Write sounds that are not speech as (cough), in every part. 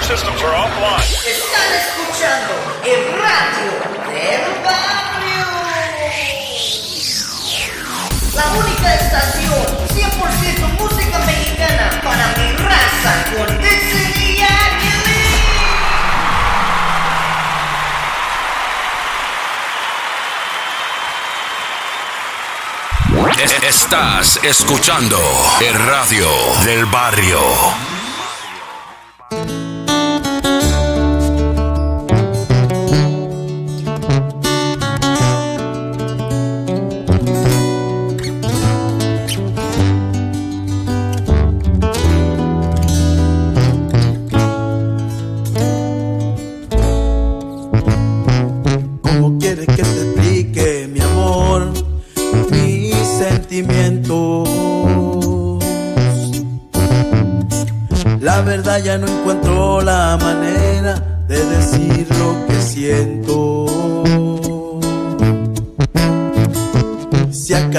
Están escuchando el radio del barrio. La única estación 100% música mexicana para mi raza con Estás escuchando el radio del barrio.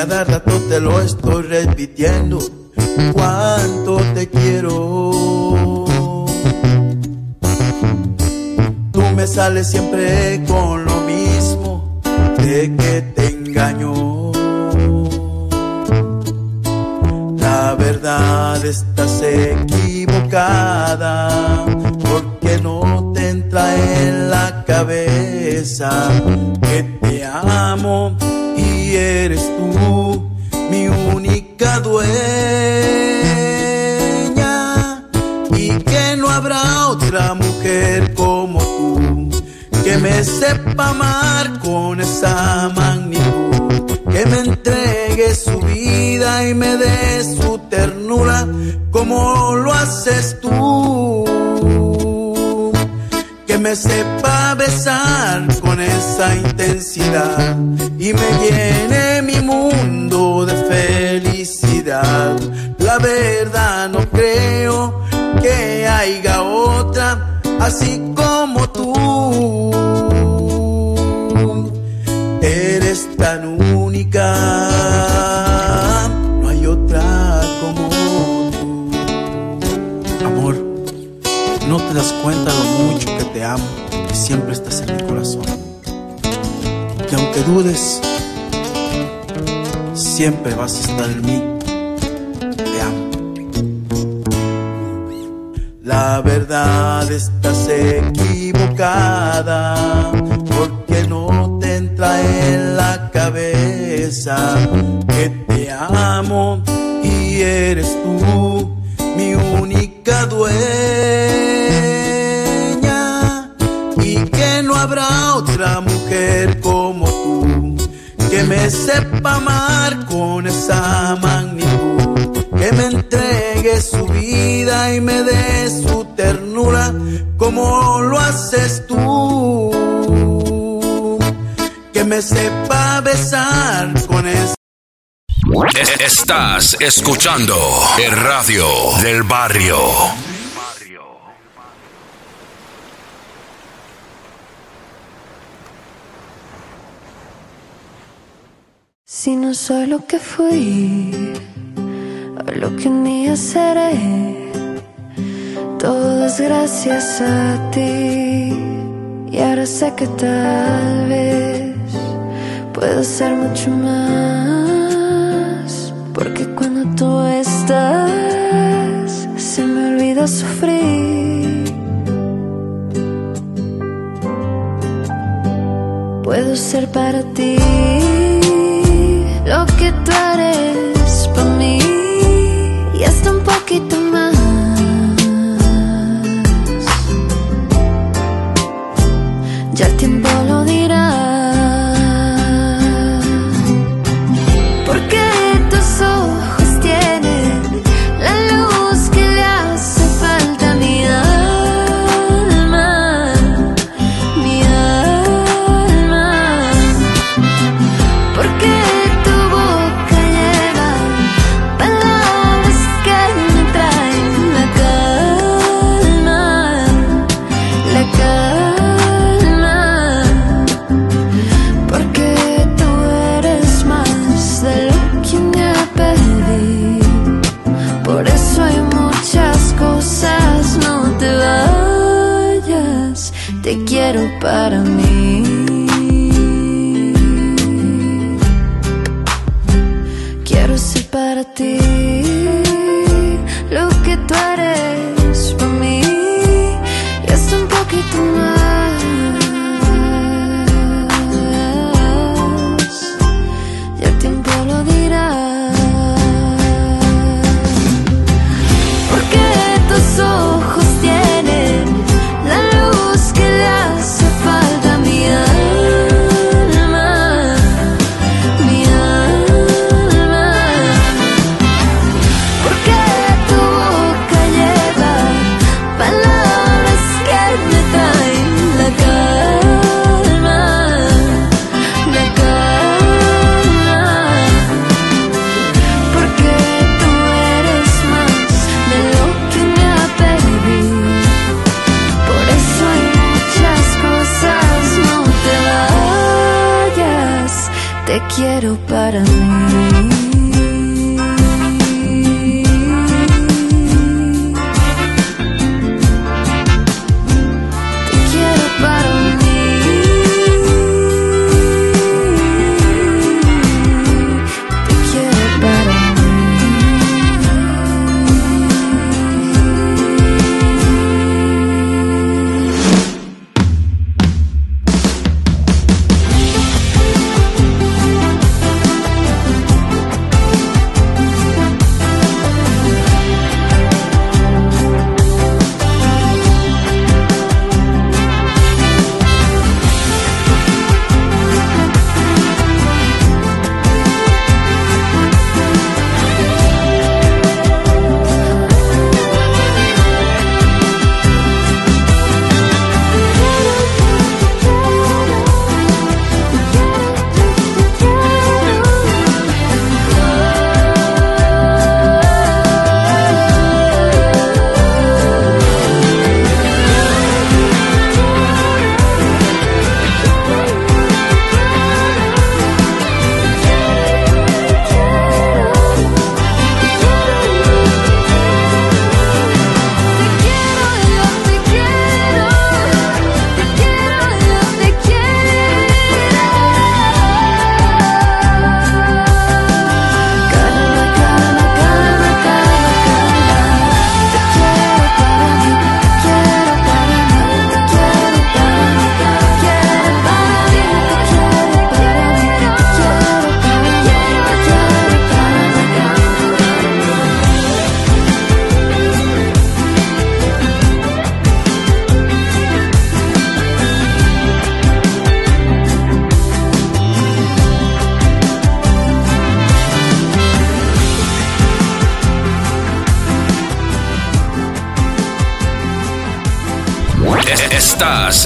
Cada rato te lo estoy repitiendo, cuánto te quiero. Tú me sales siempre con lo mismo de que te engaño. La verdad estás equivocada porque no te entra en la cabeza que te amo y eres tú mi única dueña. Y que no habrá otra mujer como tú que me sepa amar con esa magnitud, que me entregue su vida y me dé su ternura como lo haces tú, sepa besar con esa intensidad y me llene mi mundo de felicidad. La verdad no creo que haya otra así como tú. Eres tan única, no hay otra como tú. Amor, no te das cuenta lo mucho te amo, que siempre estás en mi corazón. Que aunque dudes, siempre vas a estar en mí. Te amo. La verdad estás equivocada porque no te entra en la cabeza que te amo y eres tú mi única dueña habrá otra mujer como tú que me sepa amar con esa magnitud, que me entregue su vida y me dé su ternura como lo haces tú, que me sepa besar con esa Es- Estás escuchando el radio del barrio. Si no soy lo que fui, o lo que un día seré, todo gracias a ti. Y ahora sé que tal vez puedo ser mucho más, porque cuando tú estás, se me olvida sufrir. Puedo ser para ti lo que tú eres para mí y hasta un poquito más. but I'm.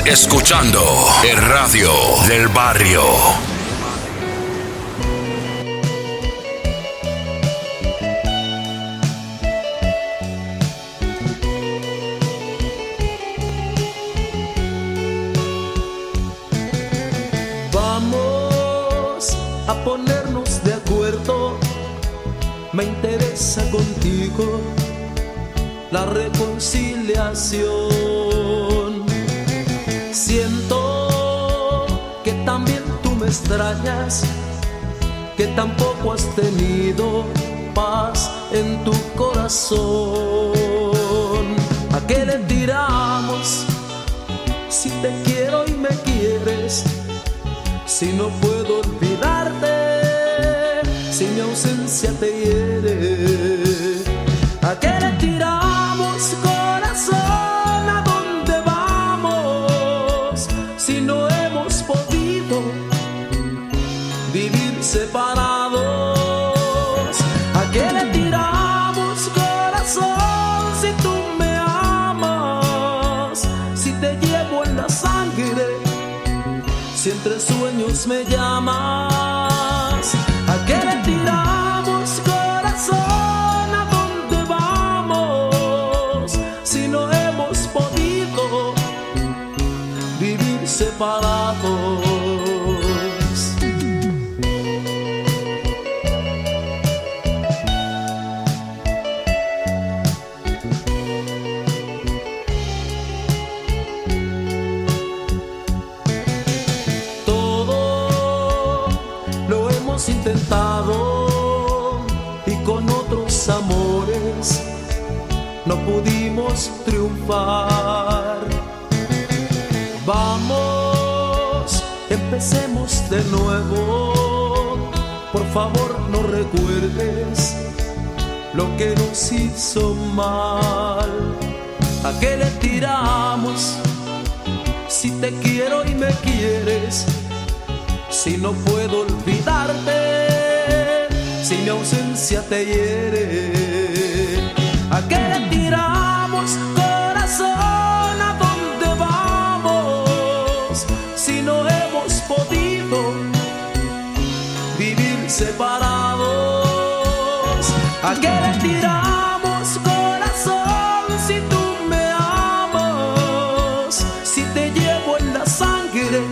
escuchando el radio del barrio. olvidarte. Si mi ausencia te entre sueños me llama. Pudimos triunfar. Vamos, empecemos de nuevo. Por favor, no recuerdes lo que nos hizo mal. ¿A qué le tiramos? Si te quiero y me quieres, si no puedo olvidarte, si mi ausencia te hiere. ¿A qué le tiramos, corazón? ¿A dónde vamos? Si no hemos podido vivir separados. ¿A qué le tiramos, corazón? Si tú me amas, si te llevo en la sangre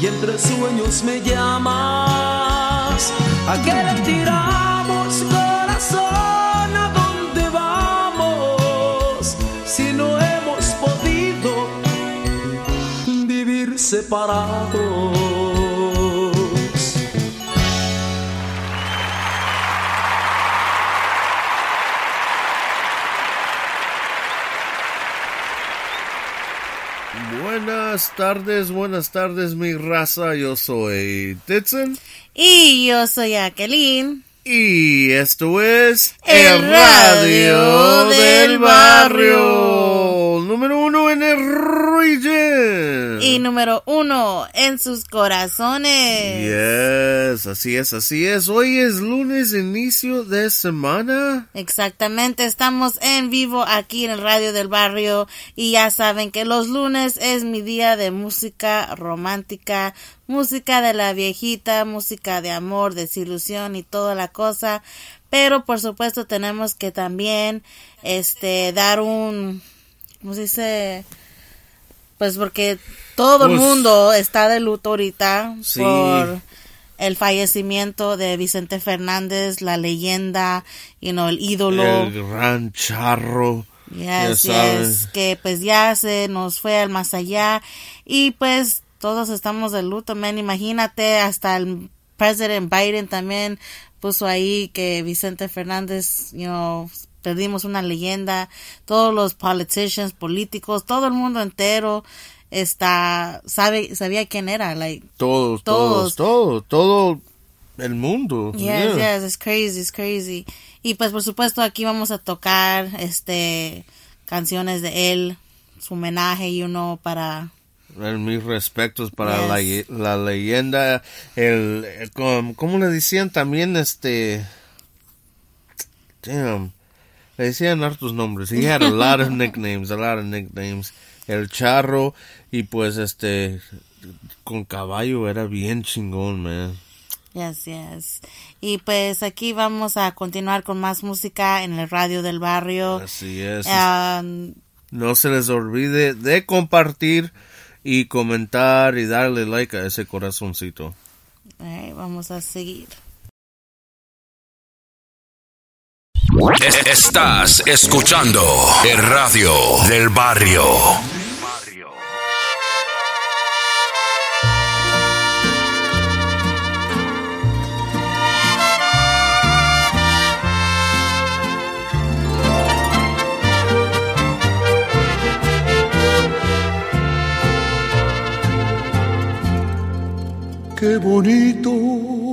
y entre sueños me llamas. ¿A qué le tiramos, corazón? Separados. Buenas tardes, buenas tardes mi raza, yo soy Ditson Y yo soy Jacqueline. y esto es El Radio del Barrio, número uno en el Y número uno en sus corazones. Yes, así es, así es. Hoy es lunes, inicio de semana. Exactamente, estamos en vivo aquí en el Radio del Barrio y ya saben que los lunes es mi día de música romántica, música de la viejita, música de amor, desilusión y toda la cosa. Pero por supuesto tenemos que también este dar un ¿cómo se dice? Pues porque todo el Pues- mundo está de luto ahorita Sí. por el fallecimiento de Vicente Fernández, la leyenda, you know, el ídolo. El gran charro. ya Yes, saben. yes, que pues ya se nos fue al más allá y pues todos estamos de luto, man, imagínate, hasta el presidente Biden también puso ahí que Vicente Fernández, you know, perdimos una leyenda, todos los politicians, políticos, todo el mundo entero está, sabe, sabía quién era, like, Todos, todos, Todos. todo, todo el mundo. Yes, yeah. yes, it's crazy, it's crazy. Y pues por supuesto aquí vamos a tocar este canciones de él, su homenaje y uno para mis respetos para Yes. la, la leyenda, el, el- com- ¿cómo le decían también este? Damn, le decían hartos nombres. He had a lot of (laughs) nicknames, a lot of nicknames. El charro y pues este con caballo era bien chingón, man. Yes, yes. Y pues aquí vamos a continuar con más música en el radio del barrio. Así es. Um, No se les olvide de compartir y comentar y darle like a ese corazoncito. alright, vamos a seguir. Estás escuchando el radio del barrio. Qué bonito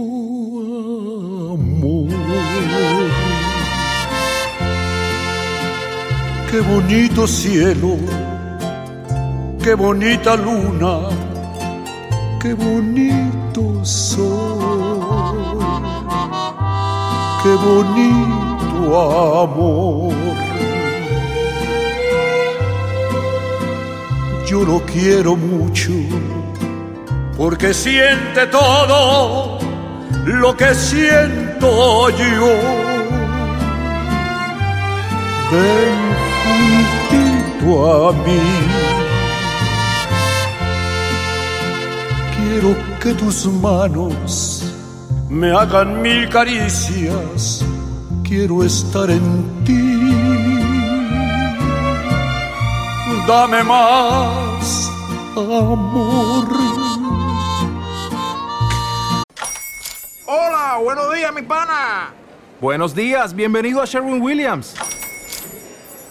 Qué bonito cielo. Qué bonita luna. Qué bonito sol. Qué bonito amor. Yo lo quiero mucho porque siente todo lo que siento yo. Ven juntito a mí. Quiero que tus manos me hagan mil caricias. Quiero estar en ti. Dame más amor. Hola, buenos días, mi pana. Buenos días, bienvenido a Sherwin Williams.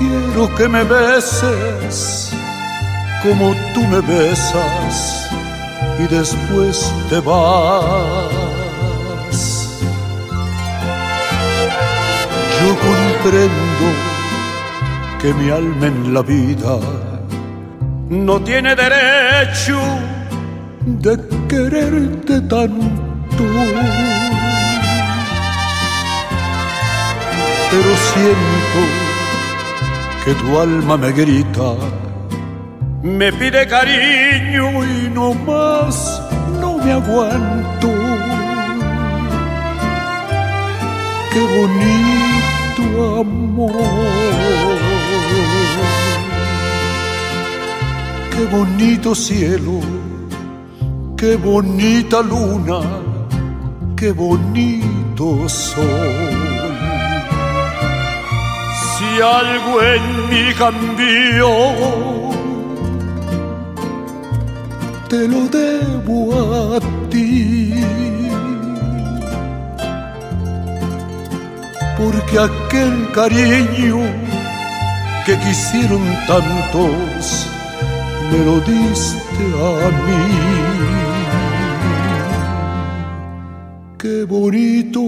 quiero que me beses como tú me besas y después te vas. Yo comprendo que mi alma en la vida no tiene derecho de quererte tanto. Pero siento que tu alma me grita, me pide cariño y no más, no me aguanto. Qué bonito amor, qué bonito cielo, qué bonita luna, qué bonito sol algo en mí cambió, te lo debo a ti. Porque aquel cariño que quisieron tantos, me lo diste a mí. Qué bonito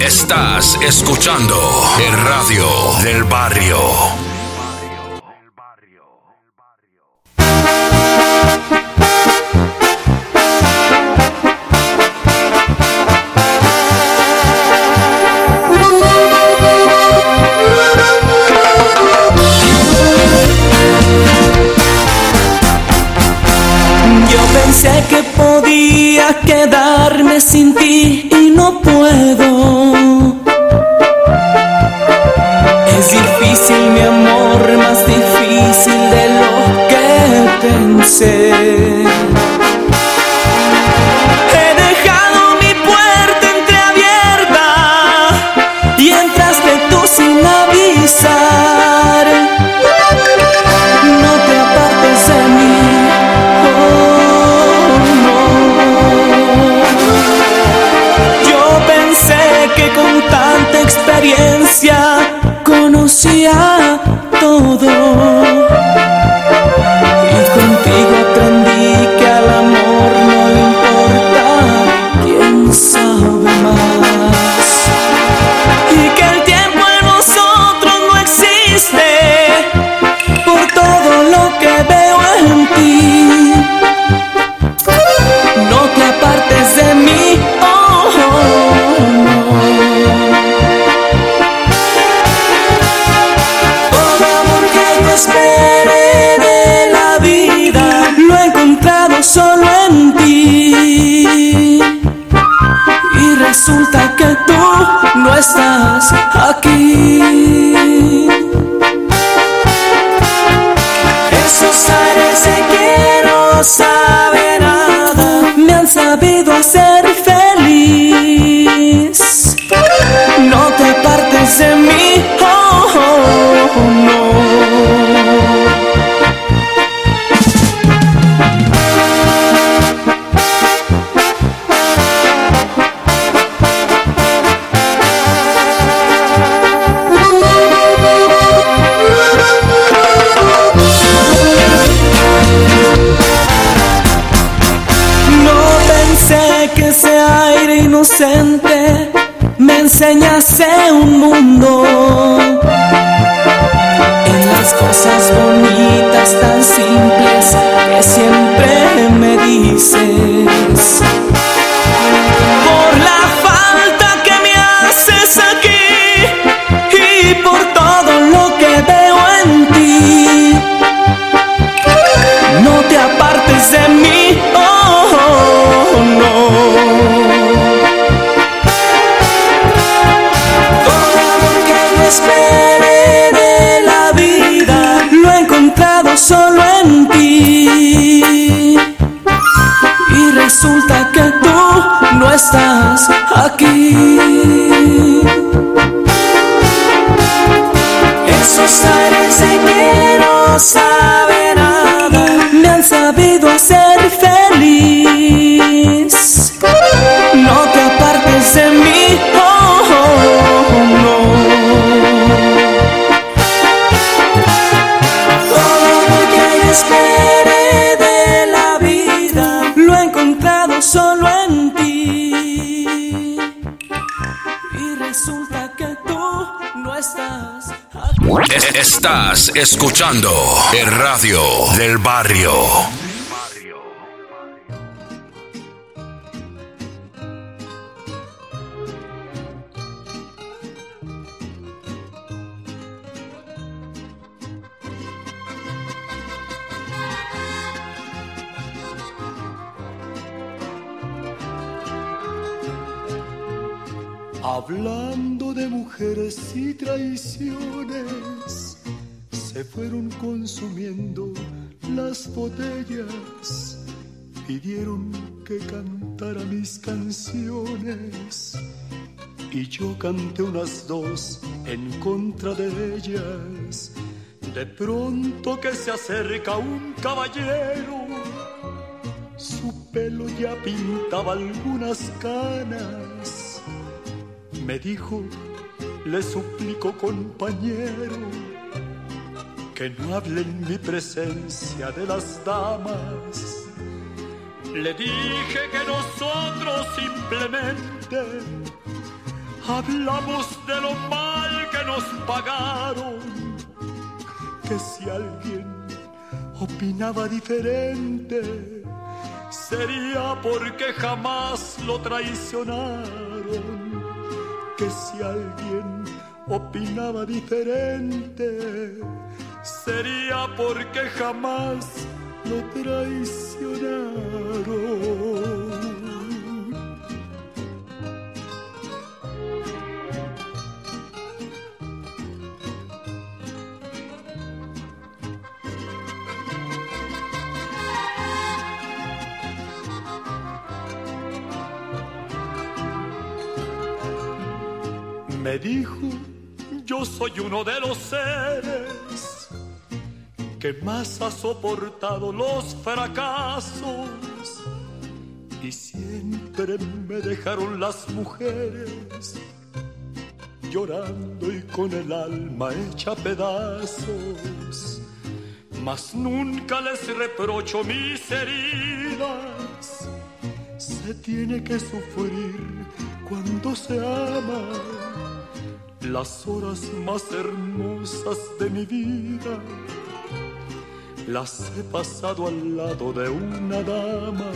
Estás escuchando el radio del barrio. Quedarme sin ti y no puedo. Es difícil mi amor, más difícil de lo que pensé. Conocía estás aquí. Han sabido hacer feliz. No te apartes de mí, oh, oh, oh, no. Todo lo que esperé de la vida lo he encontrado solo en ti. Y resulta que tú no estás Estás escuchando el radio del barrio. Dos en contra de ellas. De pronto que se acerca un caballero, su pelo ya pintaba algunas canas. Me dijo, le suplico compañero, que no hable en mi presencia de las damas. Le dije que nosotros simplemente hablamos de lo mal que nos pagaron, que si alguien opinaba diferente, sería porque jamás lo traicionaron que si alguien opinaba diferente, sería porque jamás lo traicionaron. Dijo, yo soy uno de los seres que más ha soportado los fracasos y siempre me dejaron las mujeres llorando y con el alma hecha pedazos. Mas nunca les reprocho mis heridas. Se tiene que sufrir cuando se ama las horas más hermosas de mi vida las he pasado al lado de una dama.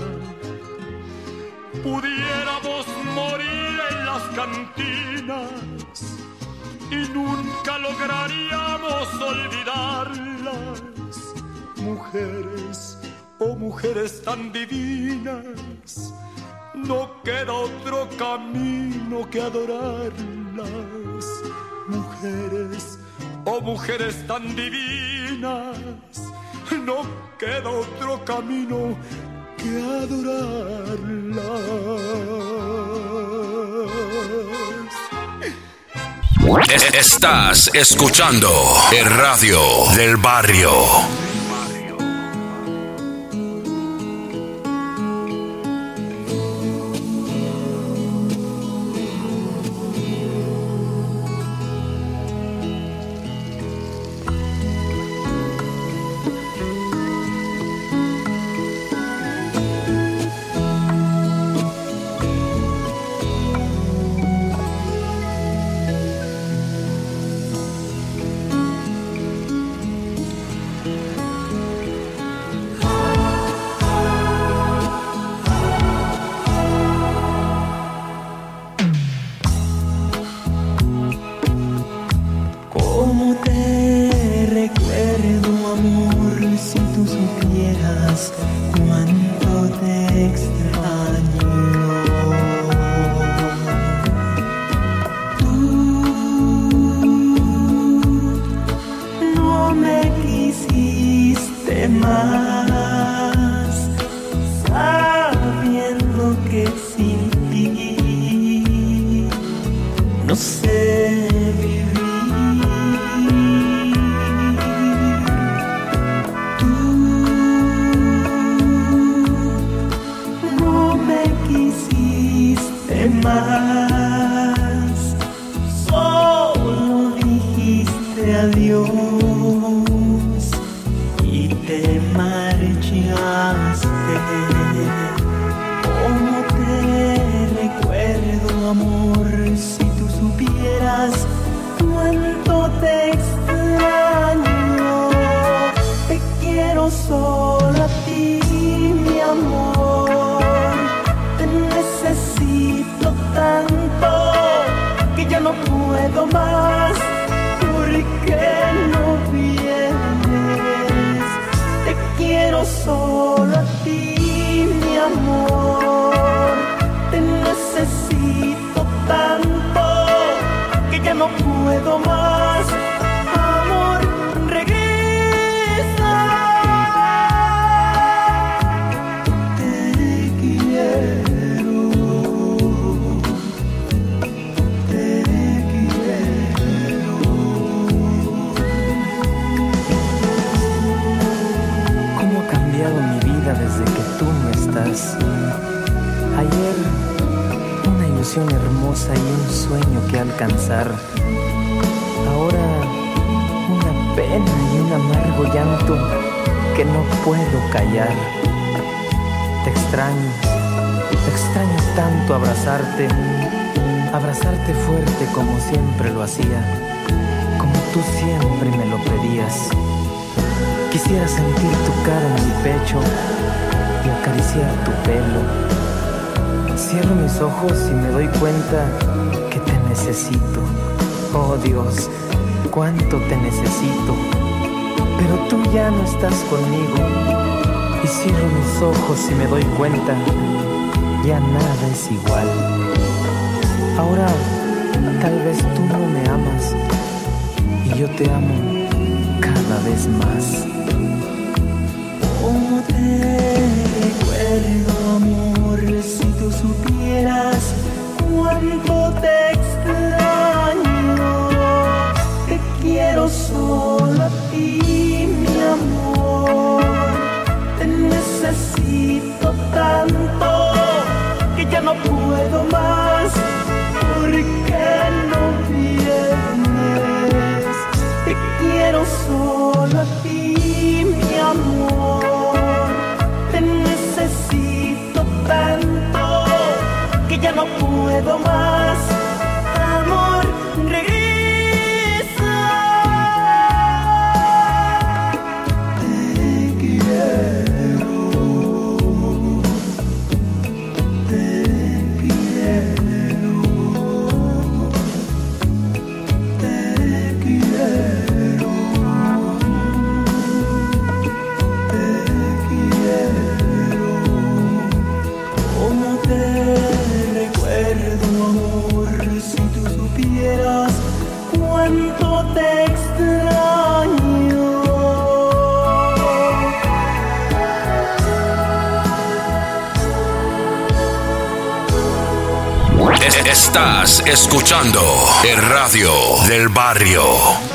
Pudiéramos morir en las cantinas y nunca lograríamos olvidarlas. Mujeres, oh mujeres tan divinas, no queda otro camino que adorarlas. Mujeres, oh mujeres tan divinas, no queda otro camino que adorarlas. Estás escuchando el radio del barrio. Solo a ti, mi amor. Te necesito tanto que ya no puedo más. Ayer una ilusión hermosa y un sueño que alcanzar. Ahora una pena y un amargo llanto que no puedo callar. Te extraño, te extraño tanto abrazarte, abrazarte fuerte como siempre lo hacía, como tú siempre me lo pedías. Quisiera sentir tu cara en mi pecho y acariciar tu pelo. Cierro mis ojos y me doy cuenta que te necesito. Oh Dios, cuánto te necesito. Pero tú ya no estás conmigo. Y cierro mis ojos y me doy cuenta, ya nada es igual. Ahora tal vez tú no me amas y yo te amo cada vez más. ¿Cómo amor? Si tú supieras cuánto te extraño, te quiero solo a ti, mi amor. Te necesito tanto que ya no puedo más. Escuchando el radio del barrio.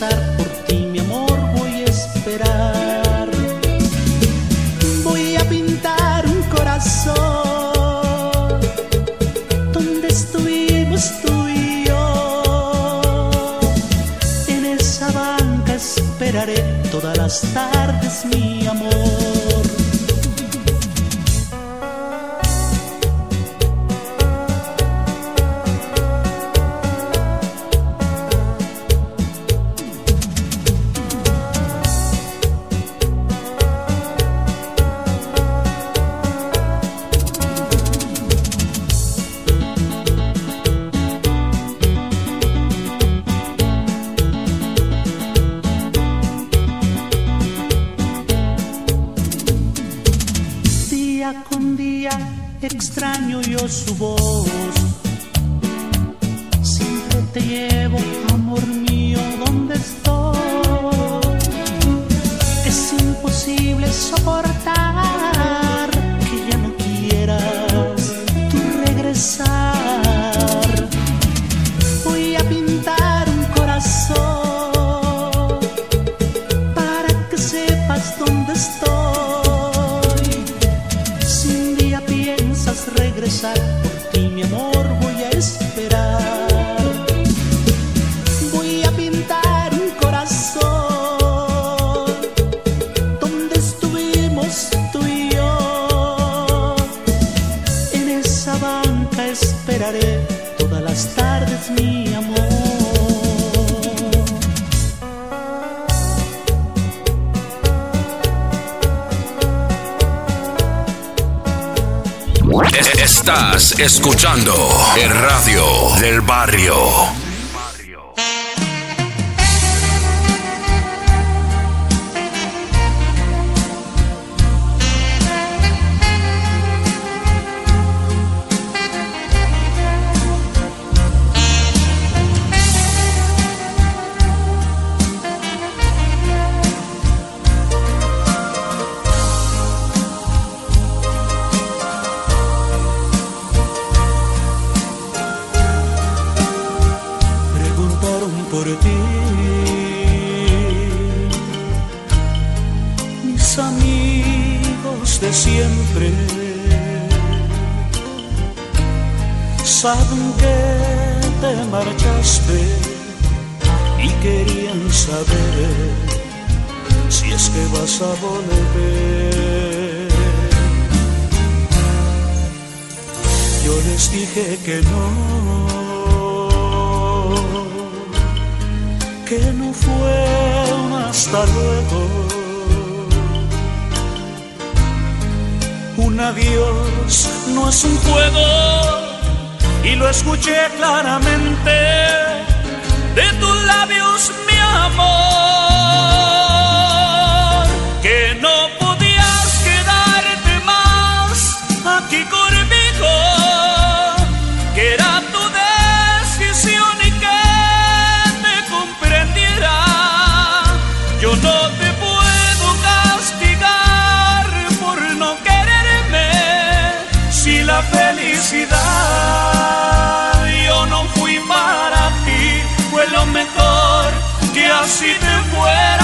por ti, mi amor, voy a esperar. Voy a pintar un corazón donde estuvimos tú y yo. En esa banca esperaré todas las tardes, mi amor. Estás escuchando el radio del barrio. si te fuera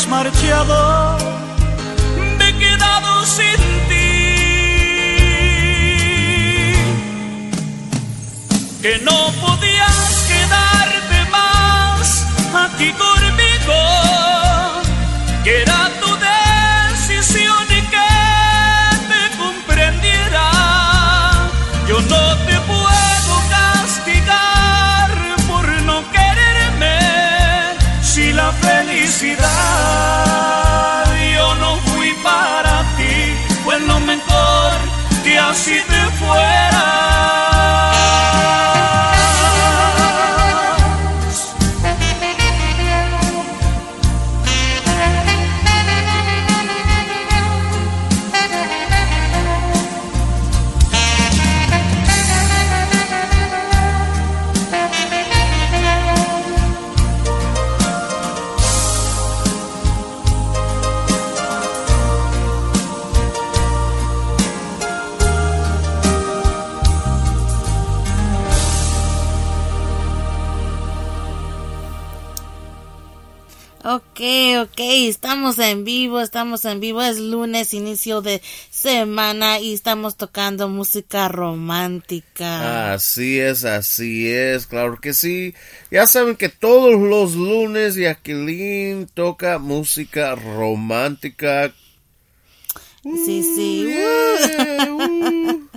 has marchado, me he quedado sin ti. Que no Yo no fui para ti, pues lo mejor que así te fueras. Estamos en vivo, estamos en vivo, es lunes, inicio de semana y estamos tocando música romántica. Así es, así es, claro que sí. Ya saben que todos los lunes Jacqueline toca música romántica. Sí, sí. (laughs)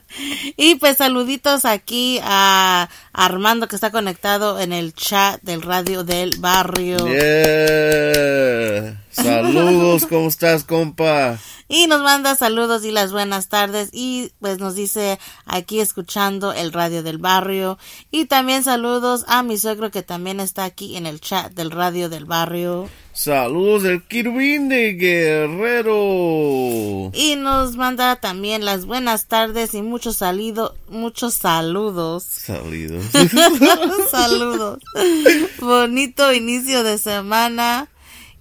Y pues saluditos aquí a Armando que está conectado en el chat del radio del barrio. Yeah. Saludos, (laughs) ¿cómo estás, compa? Y nos manda saludos y las buenas tardes y pues nos dice aquí escuchando el radio del barrio. Y también saludos a mi suegro que también está aquí en el chat del radio del barrio. Saludos del Kirwin de Guerrero. Y nos manda también las buenas tardes y muchos salido, muchos saludos. Saludos. (laughs) saludos. Bonito inicio de semana.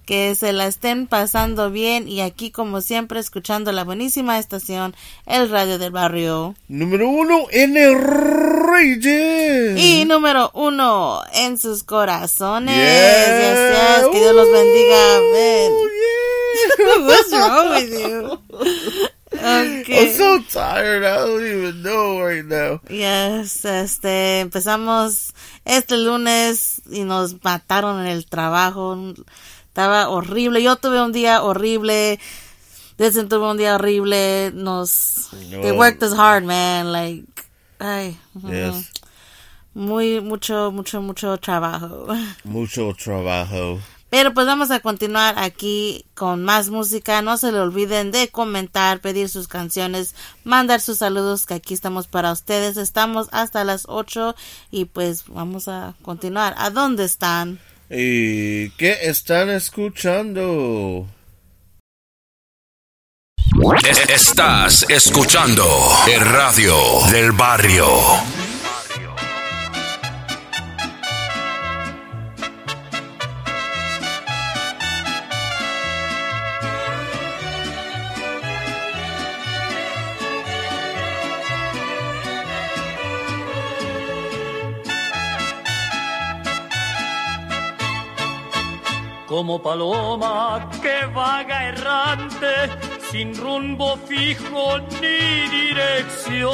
Que se la estén pasando bien y aquí como siempre escuchando la buenísima estación El Radio del Barrio. Número uno en el Reyes. Y número uno en sus corazones. Yeah. Yes, yes. Que Dios los bendiga. Oh, (laughs) What's wrong with you? Okay. I'm so tired. I don't even know right now. Yes, este, empezamos este lunes y nos mataron en el trabajo. Estaba horrible. Yo tuve un día horrible. Dicen tuvo un día horrible. Nos, they worked us hard, man. Like, ay. Yes. muy, mucho, mucho, mucho trabajo. (laughs) Mucho trabajo. Pero pues vamos a continuar aquí con más música. No se le olviden de comentar, pedir sus canciones, mandar sus saludos, que aquí estamos para ustedes. Estamos hasta las 8 y pues vamos a continuar. ¿A dónde están? ¿Y qué están escuchando? Es- Estás escuchando el radio del barrio. Como paloma que vaga errante, sin rumbo fijo ni dirección.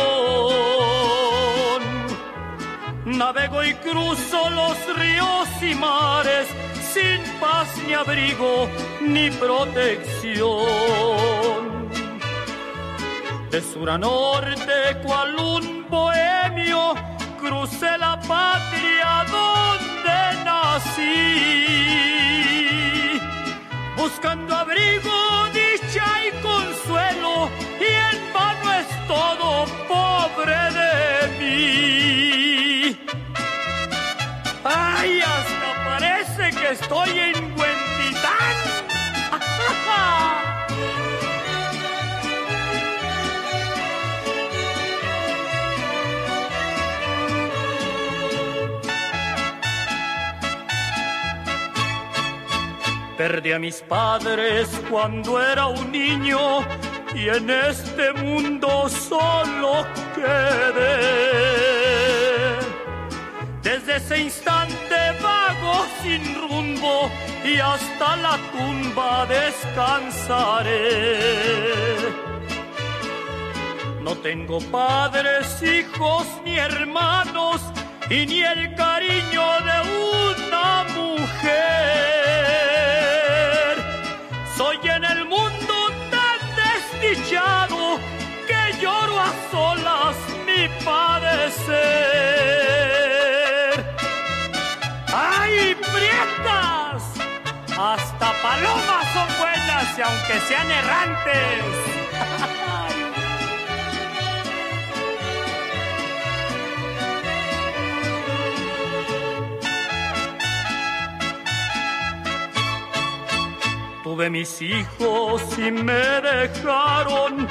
Navego y cruzo los ríos y mares, sin paz ni abrigo ni protección. De sur a norte, cual un bohemio, crucé la patria donde nací, buscando abrigo, dicha y consuelo, y en vano es todo pobre de mí. Ay, hasta parece que estoy en Huentitán. Perdí a mis padres cuando era un niño y en este mundo solo quedé. Desde ese instante vago sin rumbo y hasta la tumba descansaré. No tengo padres, hijos ni hermanos y ni el cariño de una mujer. que lloro a solas mi padecer. ¡Ay, prietas! Hasta palomas son buenas y aunque sean errantes. (laughs) Tuve mis hijos y me dejaron,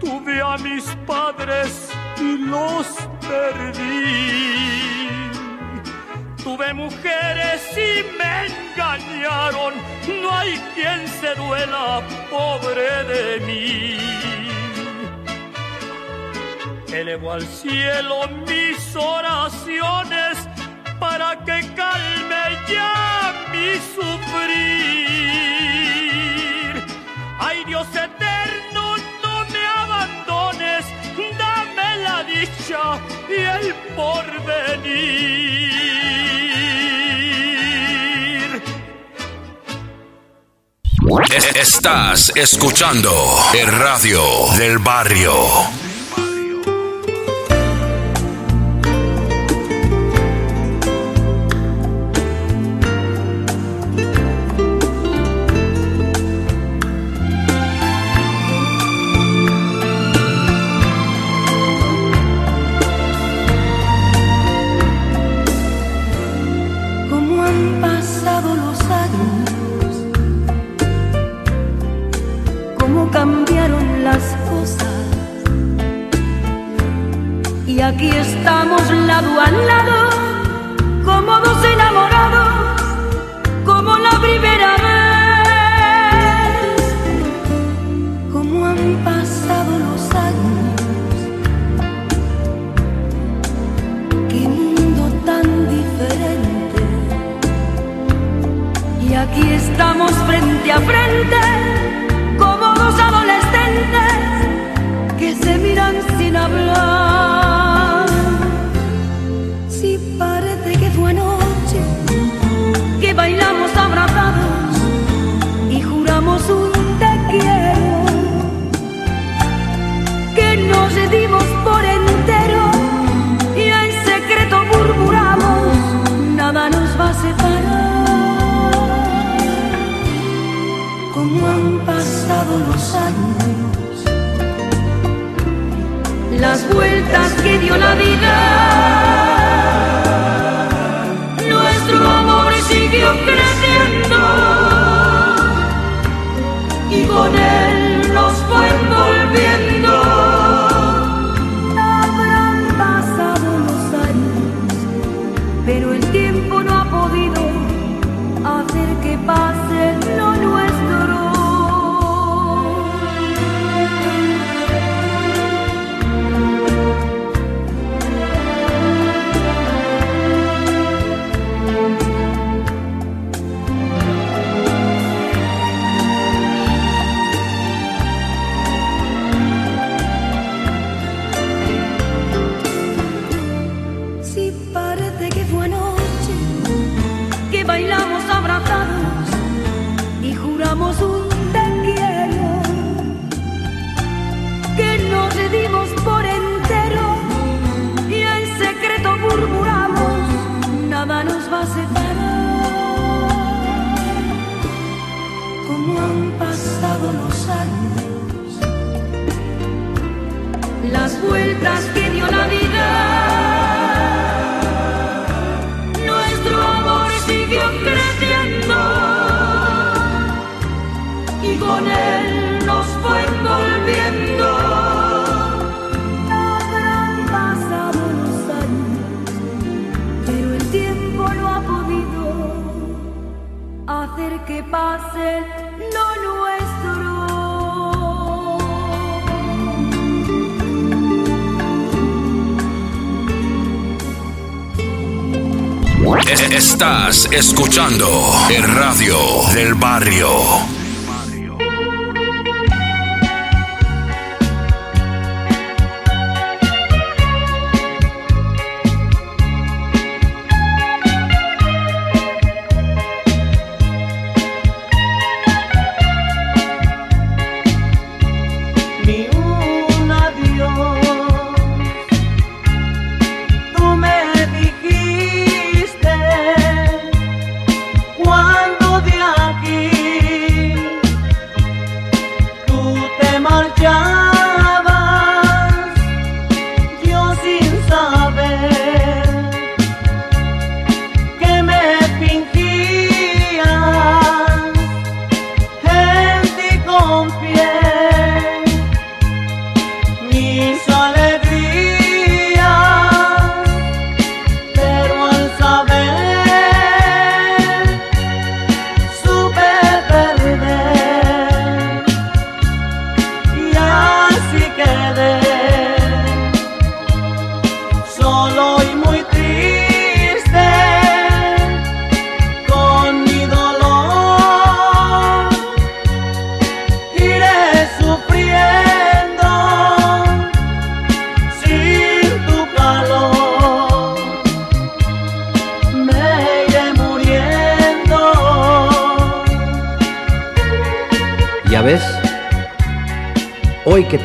tuve a mis padres y los perdí. Tuve mujeres y me engañaron, no hay quien se duela, pobre de mí. Elevo al cielo mis oraciones para que calme ya mi sufrir. Ay Dios eterno, no me abandones, dame la dicha y el porvenir. Estás escuchando el radio del barrio. bye. Estás escuchando el radio del barrio.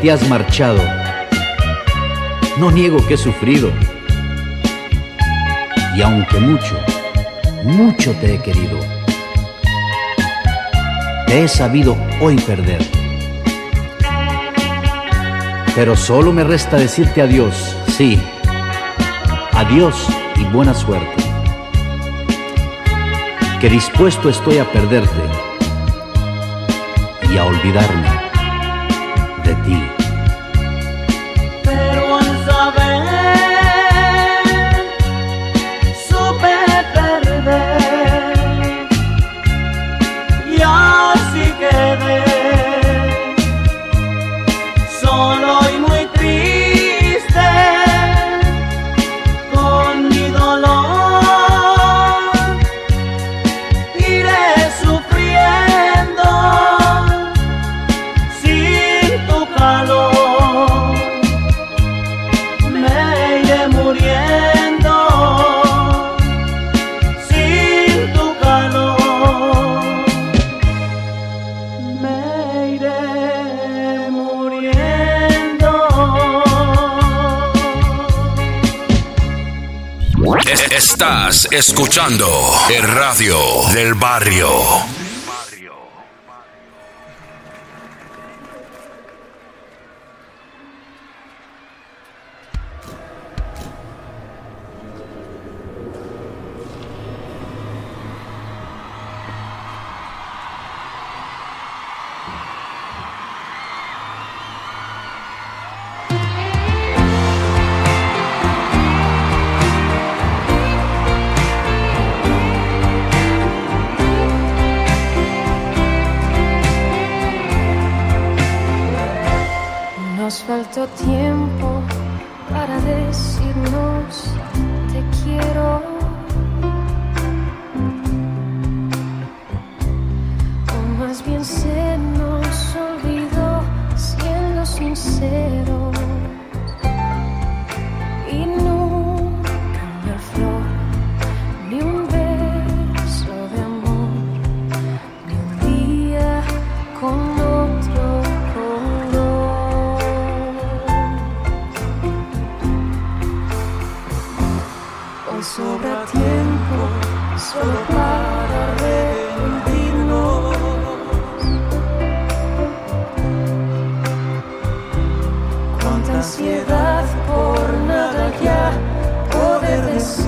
Has marchado, no niego que he sufrido. Y aunque mucho, mucho te he querido, te he sabido hoy perder. Pero solo me resta decirte adiós, sí, adiós y buena suerte. Que dispuesto estoy a perderte y a olvidarme Escuchando el radio del barrio. sobra tiempo solo para rendirnos. Cuánta ansiedad por nada ya poder decir.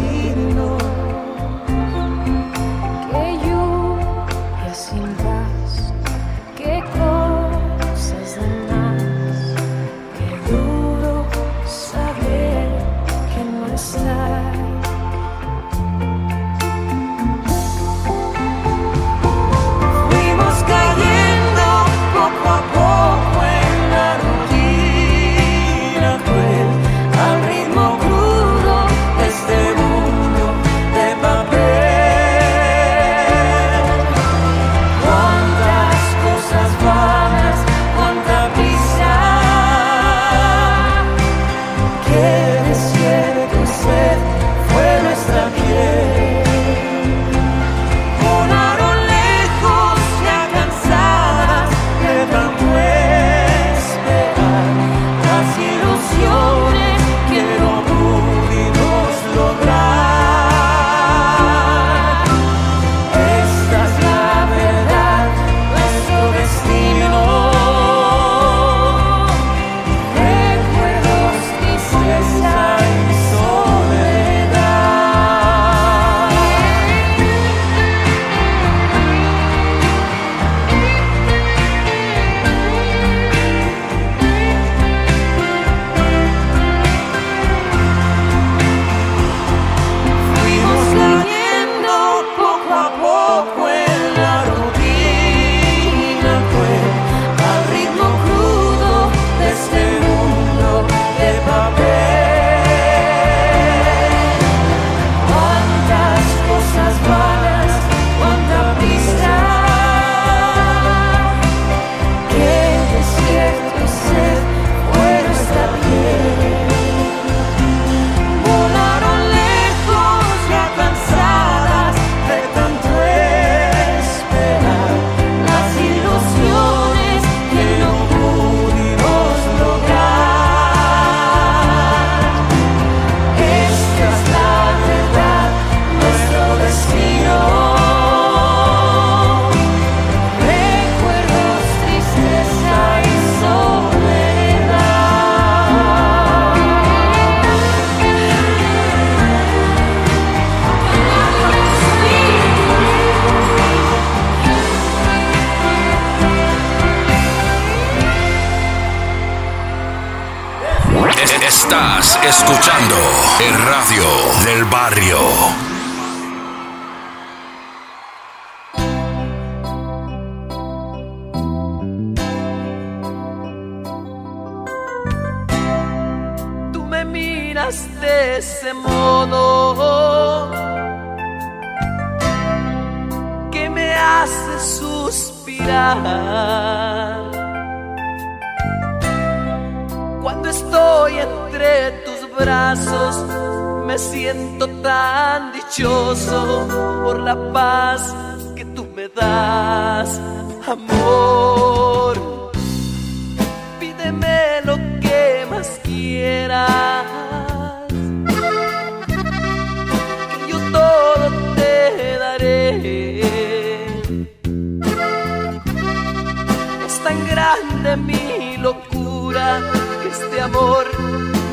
Tan grande mi locura que este amor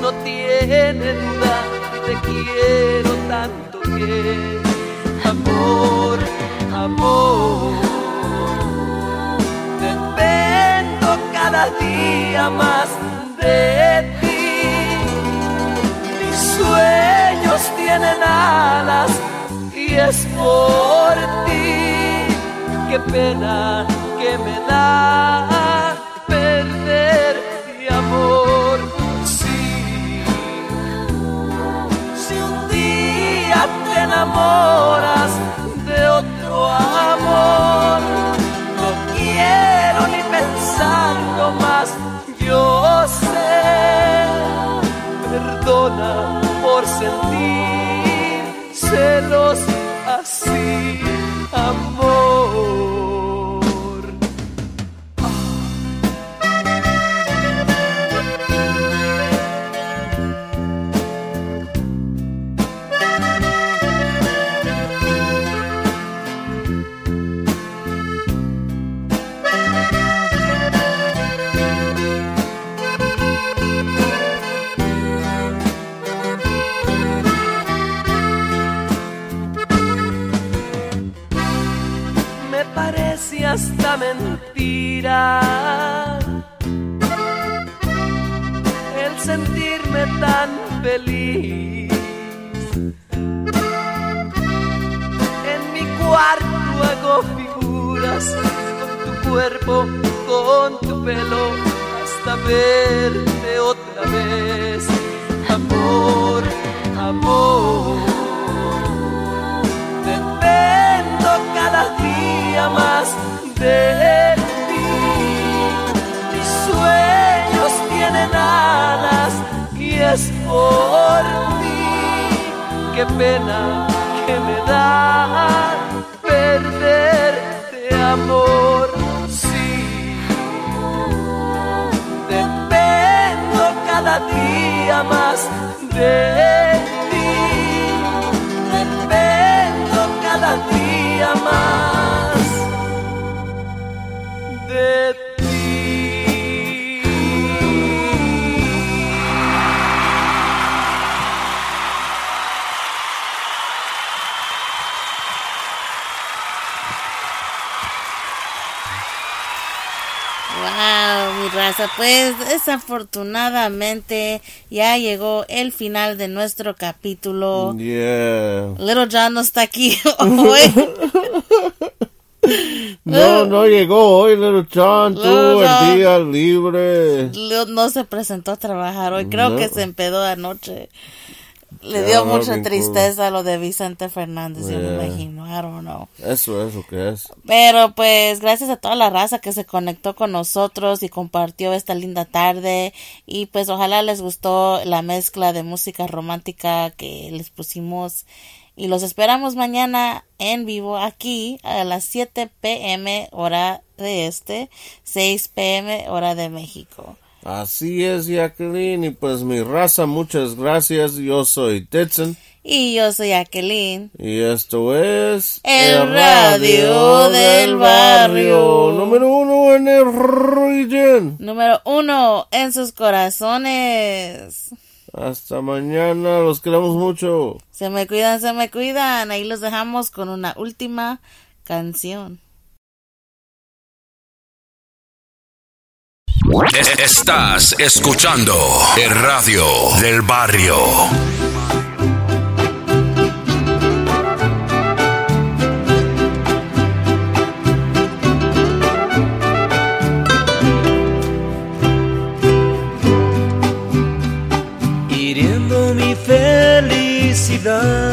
no tiene duda. Te quiero tanto que amor, amor. Dependo cada día más de ti. Mis sueños tienen alas y es por ti. Qué pena perder mi amor. Sí, si un día te enamoras de otro amor, mentira el sentirme tan feliz. En mi cuarto hago figuras con tu cuerpo, con tu pelo, hasta verte otra vez. Amor, amor. Es por ti. Qué pena que me da perderte, amor. Sí, dependo cada día más de Wow, mi raza, pues desafortunadamente ya llegó el final de nuestro capítulo. Yeah. Little John no está aquí (laughs) hoy. No, no llegó hoy, Little John. Little Tuvo John. el día libre. No se presentó a trabajar hoy. Creo No. que se empedó anoche. Le dio mucha tristeza lo de Vicente Fernández, yo me Yeah. imagino. I don't know. Eso es lo que es. Pero pues gracias a toda la raza que se conectó con nosotros y compartió esta linda tarde y pues ojalá les gustó la mezcla de música romántica que les pusimos y los esperamos mañana en vivo aquí a las 7 pm hora de este, 6 pm hora de México. Así es, Jacqueline. Y pues mi raza, muchas gracias. Yo soy Tetson. Y yo soy Jacqueline. Y esto es... El radio del barrio. Número uno en el region. Número uno en sus corazones. Hasta mañana. Los queremos mucho. Se me cuidan, se me cuidan. Ahí los dejamos con una última canción. Estás escuchando el radio del barrio. Hiriendo mi felicidad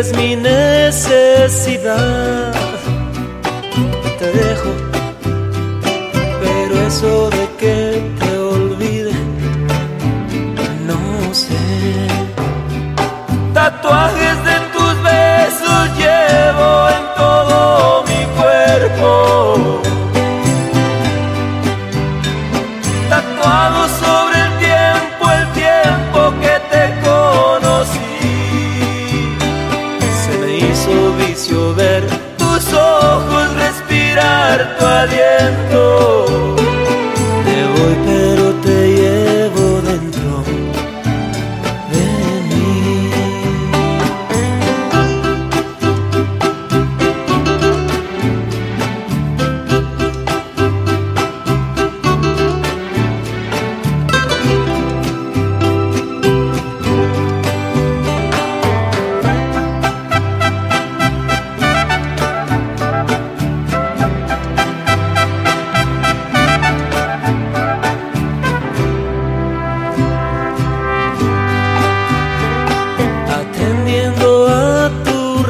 es mi necesidad. Te dejo, pero eso de que te olvide, no sé. Tatuajes tu aliento.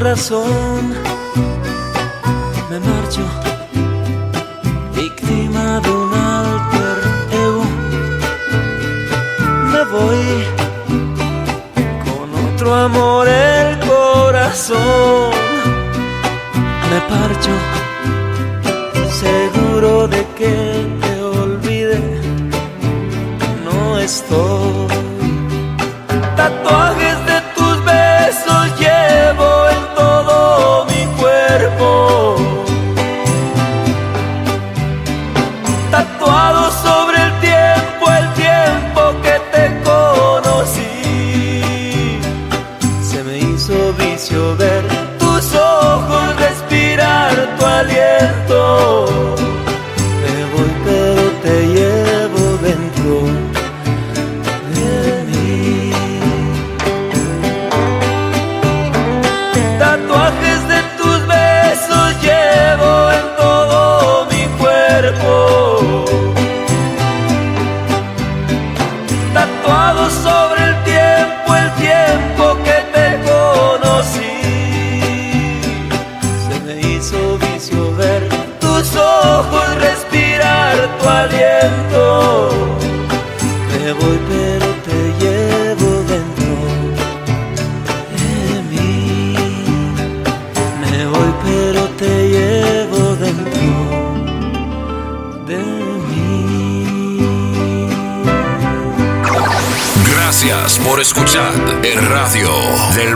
Me marcho, víctima de un alter ego. Me voy con otro amor el corazón. Me parcho, seguro de que te olvide. No estoy.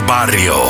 barrio.